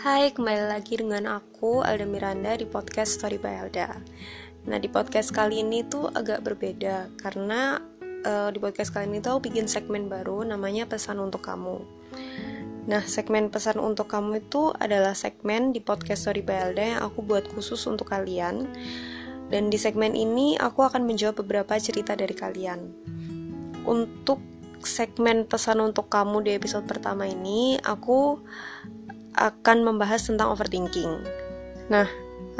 Hai, kembali lagi dengan aku Alda Miranda di podcast Story by Alda. Nah, di podcast kali ini tuh agak berbeda karena uh, di podcast kali ini tuh aku bikin segmen baru namanya pesan untuk kamu. Nah, segmen pesan untuk kamu itu adalah segmen di podcast Story by Alda yang aku buat khusus untuk kalian. Dan di segmen ini aku akan menjawab beberapa cerita dari kalian. Untuk segmen pesan untuk kamu di episode pertama ini, aku akan membahas tentang overthinking. Nah,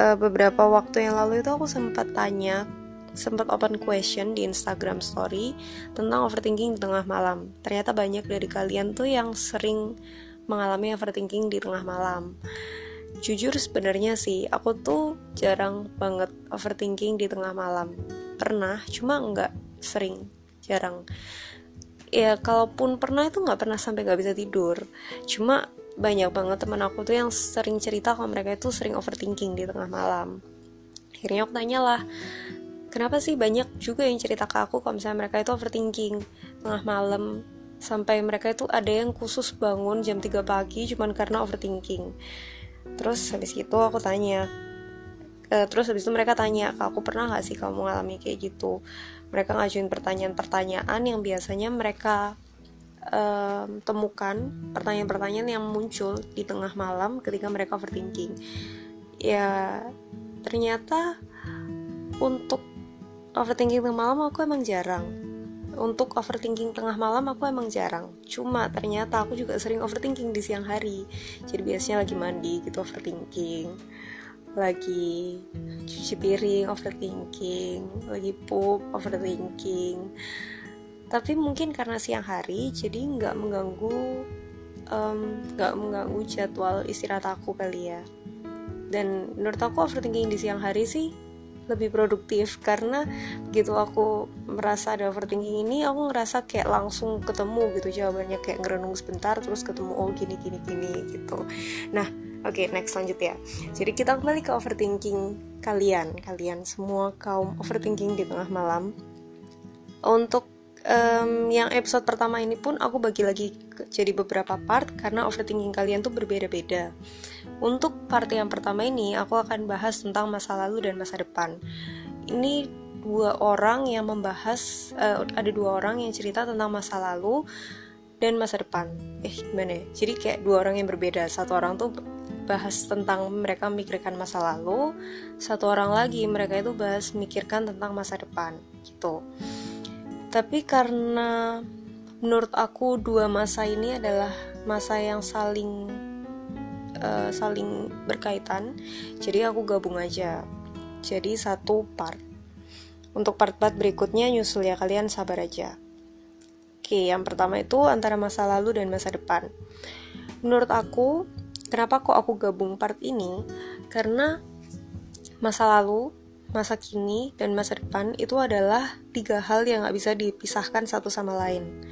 eh, beberapa waktu yang lalu itu aku sempat tanya, sempat open question di Instagram Story tentang overthinking di tengah malam. Ternyata banyak dari kalian tuh yang sering mengalami overthinking di tengah malam. Jujur sebenarnya sih, aku tuh jarang banget overthinking di tengah malam. Pernah, cuma nggak sering, jarang. Ya, kalaupun pernah itu nggak pernah sampai nggak bisa tidur. Cuma banyak banget teman aku tuh yang sering cerita kalau mereka itu sering overthinking di tengah malam. Akhirnya aku tanya lah kenapa sih banyak juga yang cerita ke aku kalau misalnya mereka itu overthinking tengah malam? Sampai mereka itu ada yang khusus bangun jam 3 pagi cuman karena overthinking. Terus habis itu aku tanya uh, terus habis itu mereka tanya aku pernah gak sih kamu mengalami kayak gitu? Mereka ngajuin pertanyaan-pertanyaan yang biasanya mereka um, temukan pertanyaan-pertanyaan yang muncul di tengah malam ketika mereka overthinking. Ya, ternyata untuk overthinking tengah malam aku emang jarang. Untuk overthinking tengah malam aku emang jarang. Cuma ternyata aku juga sering overthinking di siang hari. Jadi biasanya lagi mandi gitu overthinking lagi cuci piring overthinking lagi pup overthinking tapi mungkin karena siang hari jadi nggak mengganggu nggak mengganggu jadwal istirahat aku kali ya. Dan menurut aku overthinking di siang hari sih lebih produktif karena gitu aku merasa ada overthinking ini aku ngerasa kayak langsung ketemu gitu jawabannya kayak ngerenung sebentar terus ketemu oh gini gini gini gitu. Nah oke okay, next lanjut ya. Jadi kita kembali ke overthinking kalian kalian semua kaum overthinking di tengah malam. Untuk um, yang episode pertama ini pun aku bagi lagi jadi beberapa part karena overthinking kalian tuh berbeda-beda. Untuk part yang pertama ini aku akan bahas tentang masa lalu dan masa depan. Ini dua orang yang membahas uh, ada dua orang yang cerita tentang masa lalu dan masa depan. Eh gimana ya? Jadi kayak dua orang yang berbeda. Satu orang tuh bahas tentang mereka memikirkan masa lalu, satu orang lagi mereka itu bahas memikirkan tentang masa depan gitu tapi karena menurut aku dua masa ini adalah masa yang saling uh, saling berkaitan jadi aku gabung aja. Jadi satu part. Untuk part-part berikutnya nyusul ya kalian sabar aja. Oke yang pertama itu antara masa lalu dan masa depan. Menurut aku kenapa kok aku gabung part ini? Karena masa lalu masa kini, dan masa depan itu adalah tiga hal yang gak bisa dipisahkan satu sama lain.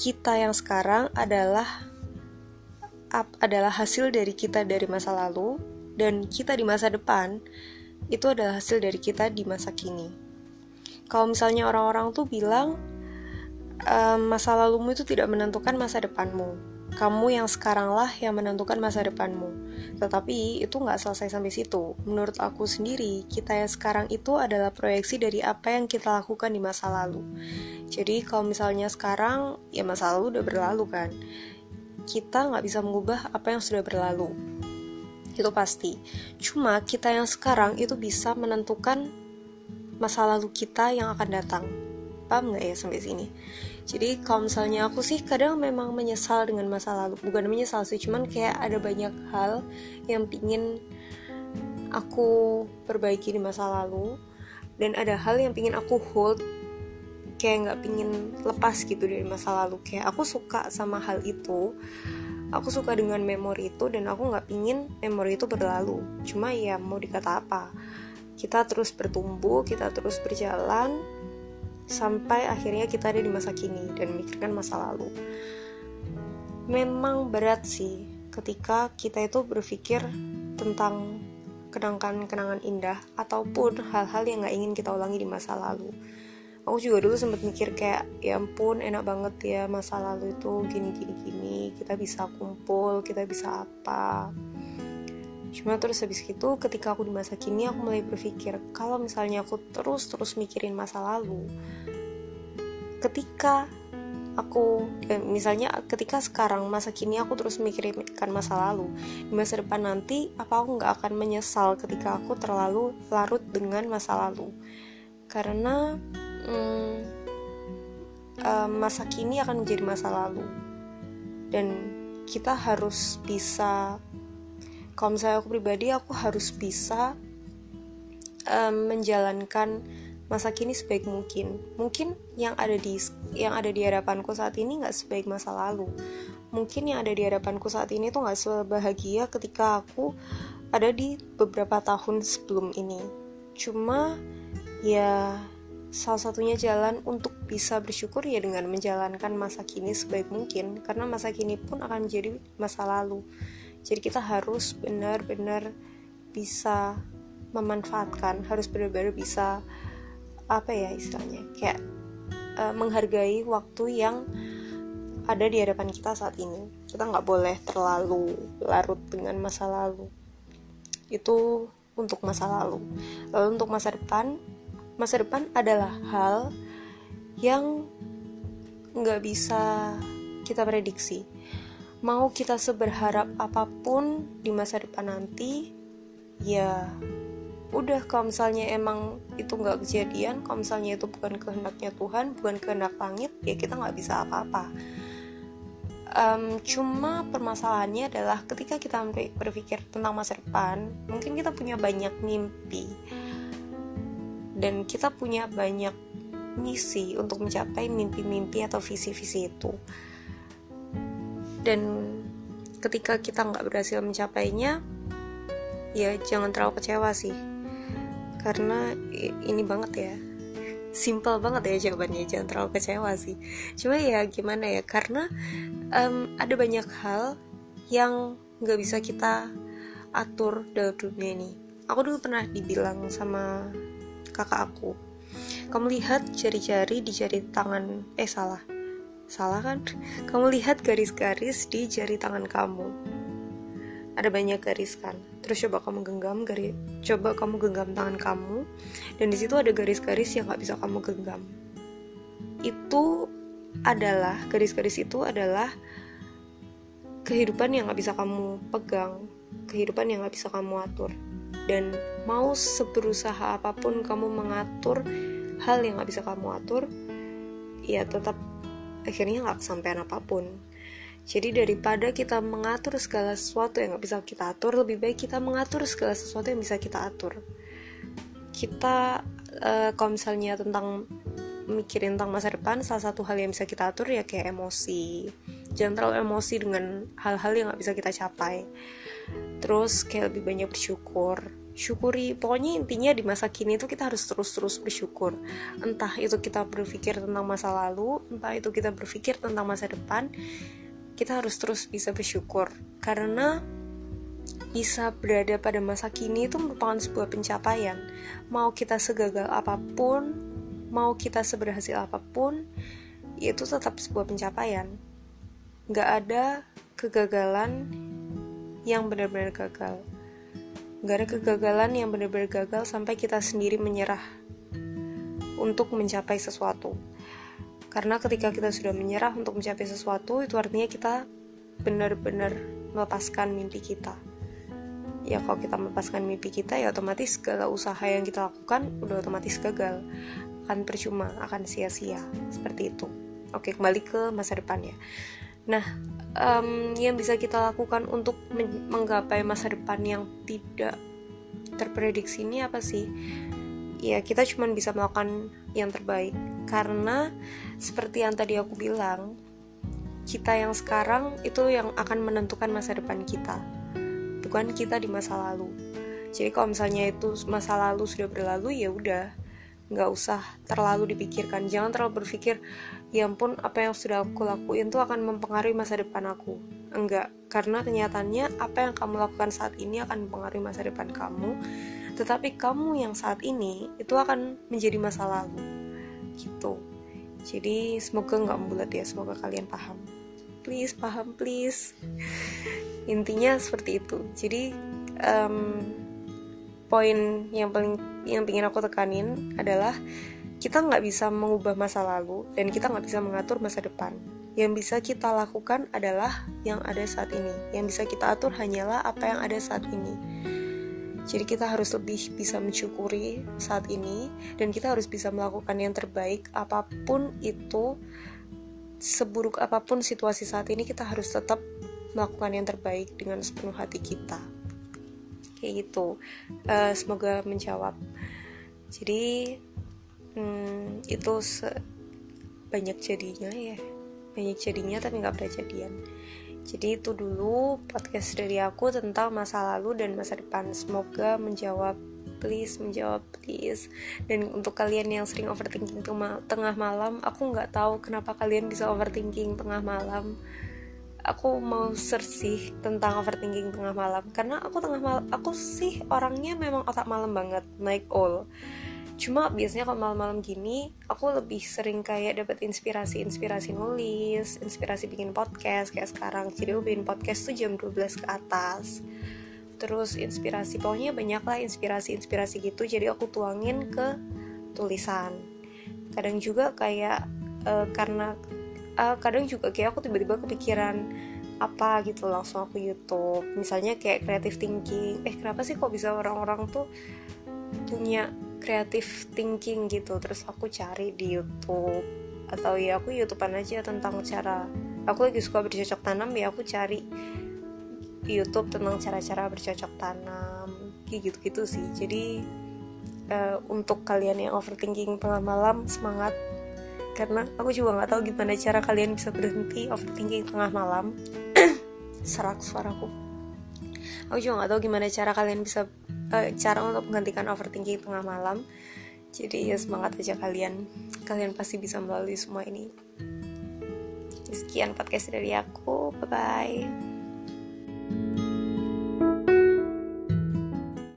Kita yang sekarang adalah adalah hasil dari kita dari masa lalu, dan kita di masa depan itu adalah hasil dari kita di masa kini. Kalau misalnya orang-orang tuh bilang ehm, masa lalumu itu tidak menentukan masa depanmu, kamu yang sekaranglah yang menentukan masa depanmu. Tetapi itu nggak selesai sampai situ. Menurut aku sendiri, kita yang sekarang itu adalah proyeksi dari apa yang kita lakukan di masa lalu. Jadi kalau misalnya sekarang, ya masa lalu udah berlalu kan. Kita nggak bisa mengubah apa yang sudah berlalu. Itu pasti. Cuma kita yang sekarang itu bisa menentukan masa lalu kita yang akan datang. Paham nggak ya sampai sini? Jadi kalau misalnya aku sih kadang memang menyesal dengan masa lalu. Bukan menyesal sih cuman kayak ada banyak hal yang pingin aku perbaiki di masa lalu. Dan ada hal yang pingin aku hold kayak nggak pingin lepas gitu dari masa lalu. Kayak aku suka sama hal itu. Aku suka dengan memori itu dan aku nggak pingin memori itu berlalu. Cuma ya mau dikata apa? Kita terus bertumbuh kita terus berjalan sampai akhirnya kita ada di masa kini dan memikirkan masa lalu. Memang berat sih ketika kita itu berpikir tentang kenangan-kenangan indah ataupun hal-hal yang gak ingin kita ulangi di masa lalu. aku juga dulu sempat mikir kayak ya ampun enak banget ya masa lalu itu gini gini gini kita bisa kumpul kita bisa apa cuma terus habis itu ketika aku di masa kini aku mulai berpikir kalau misalnya aku terus terus mikirin masa lalu ketika aku eh, misalnya ketika sekarang masa kini aku terus mikirkan masa lalu di masa depan nanti apa aku nggak akan menyesal ketika aku terlalu larut dengan masa lalu? Karena hmm, uh, masa kini akan menjadi masa lalu. Dan kita harus bisa kalau misalnya aku pribadi aku harus bisa um, menjalankan masa kini sebaik mungkin. Mungkin yang ada di yang ada di hadapanku saat ini nggak sebaik masa lalu. Mungkin yang ada di hadapanku saat ini tuh nggak sebahagia ketika aku ada di beberapa tahun sebelum ini. Cuma ya salah satunya jalan untuk bisa bersyukur ya dengan menjalankan masa kini sebaik mungkin. Karena masa kini pun akan menjadi masa lalu jadi kita harus benar-benar bisa memanfaatkan harus benar-benar bisa apa ya istilahnya kayak uh, menghargai waktu yang ada di hadapan kita saat ini. Kita nggak boleh terlalu larut dengan masa lalu. Itu untuk masa lalu. Lalu untuk masa depan masa depan adalah hal yang nggak bisa kita prediksi. Mau kita seberharap apa pun di masa depan nanti, ya udah kalau misalnya emang itu nggak kejadian, kalau misalnya itu bukan kehendaknya Tuhan, bukan kehendak langit, ya kita nggak bisa apa-apa. Um, cuma permasalahannya adalah ketika kita berpikir tentang masa depan, mungkin kita punya banyak mimpi dan kita punya banyak misi untuk mencapai mimpi-mimpi atau visi-visi itu dan ketika kita nggak berhasil mencapainya ya jangan terlalu kecewa sih. Karena ini banget ya. Simple banget ya jawabannya jangan terlalu kecewa sih. Cuma ya gimana ya karena um, ada banyak hal yang nggak bisa kita atur dalam dunia ini. Aku dulu pernah dibilang sama kakak aku kamu lihat jari-jari di jari tangan eh salah salah kan? Kamu lihat garis-garis di jari tangan kamu. Ada banyak garis kan? Terus coba kamu genggam garis coba kamu genggam tangan kamu dan di situ ada garis-garis yang nggak bisa kamu genggam. Itu adalah garis-garis itu adalah kehidupan yang nggak bisa kamu pegang kehidupan yang nggak bisa kamu atur. Dan mau seberusaha apa pun kamu mengatur hal yang gak bisa kamu atur ya tetap akhirnya gak kesampaian apa pun. Jadi daripada kita mengatur segala sesuatu yang gak bisa kita atur lebih baik kita mengatur segala sesuatu yang bisa kita atur. Kita uh, kalau misalnya tentang mikirin tentang masa depan salah satu hal yang bisa kita atur ya kayak emosi. Jangan terlalu emosi dengan hal-hal yang gak bisa kita capai. Terus kayak lebih banyak bersyukur syukuri pokoknya intinya di masa kini itu kita harus terus-terus bersyukur. Entah itu kita berpikir tentang masa lalu entah itu kita berpikir tentang masa depan kita harus terus bisa bersyukur. Karena bisa berada pada masa kini itu merupakan sebuah pencapaian. Mau kita segagal apa pun mau kita seberhasil apa pun itu tetap sebuah pencapaian. Nggak ada kegagalan yang benar-benar gagal Gak ada kegagalan yang benar-benar gagal sampai kita sendiri menyerah untuk mencapai sesuatu. Karena ketika kita sudah menyerah untuk mencapai sesuatu, itu artinya kita benar-benar melepaskan mimpi kita. Ya kalau kita melepaskan mimpi kita, ya otomatis segala usaha yang kita lakukan udah otomatis gagal. Akan percuma, akan sia-sia. Seperti itu. Oke, kembali ke masa depan ya. Nah, um, yang bisa kita lakukan untuk menggapai masa depan yang tidak terprediksi ini apa sih? Ya, kita cuma bisa melakukan yang terbaik karena seperti yang tadi aku bilang, kita yang sekarang itu yang akan menentukan masa depan kita, bukan kita di masa lalu. Jadi kalau misalnya itu masa lalu sudah berlalu ya udah, nggak usah terlalu dipikirkan. Jangan terlalu berpikir ya ampun apa yang sudah aku lakuin tuh akan mempengaruhi masa depan aku. Enggak karena kenyataannya apa yang kamu lakukan saat ini akan mempengaruhi masa depan kamu tetapi kamu yang saat ini itu akan menjadi masa lalu. Gitu. Jadi semoga nggak membulat ya semoga kalian paham. Please paham please. Intinya seperti itu. Jadi um, poin yang paling yang ingin aku tekanin adalah kita nggak bisa mengubah masa lalu dan kita nggak bisa mengatur masa depan. Yang bisa kita lakukan adalah yang ada saat ini. Yang bisa kita atur hanyalah apa yang ada saat ini. Jadi kita harus lebih bisa mensyukuri saat ini dan kita harus bisa melakukan yang terbaik apa pun itu seburuk apa pun situasi saat ini kita harus tetap melakukan yang terbaik dengan sepenuh hati kita kayak gitu. Uh, semoga menjawab. Jadi hmm, itu banyak jadinya ya. Banyak jadinya tapi nggak pernah jadian. Jadi itu dulu podcast dari aku tentang masa lalu dan masa depan. Semoga menjawab please menjawab please. Dan untuk kalian yang sering overthinking tengah malam aku nggak tahu kenapa kalian bisa overthinking tengah malam aku mau search sih tentang overthinking tengah malam. Karena aku tengah malam aku sih orangnya memang otak malam banget like all. Cuma biasanya kalau malam-malam gini aku lebih sering kayak dapat inspirasi-inspirasi nulis inspirasi bikin podcast kayak sekarang. Jadi aku bikin podcast tuh jam 12 ke atas. Terus inspirasi pokoknya banyak lah inspirasi-inspirasi gitu. Jadi aku tuangin ke tulisan. Kadang juga kayak uh, karena uh, kadang juga kayak aku tiba-tiba kepikiran apa gitu langsung aku YouTube. Misalnya kayak creative thinking. Eh kenapa sih kok bisa orang-orang tuh punya creative thinking gitu? Terus aku cari di YouTube. Atau ya aku YouTubean aja tentang cara aku lagi suka bercocok tanam ya aku cari YouTube tentang cara-cara bercocok tanam. Kayak gitu-gitu sih. Jadi uh, untuk kalian yang overthinking tengah malam semangat karena aku juga nggak tahu gimana cara kalian bisa berhenti overthinking tengah malam. Serak suaraku. Aku juga nggak tahu gimana cara kalian bisa uh, cara untuk menggantikan overthinking tengah malam. Jadi ya semangat aja kalian. Kalian pasti bisa melalui semua ini. Sekian podcast dari aku. Bye bye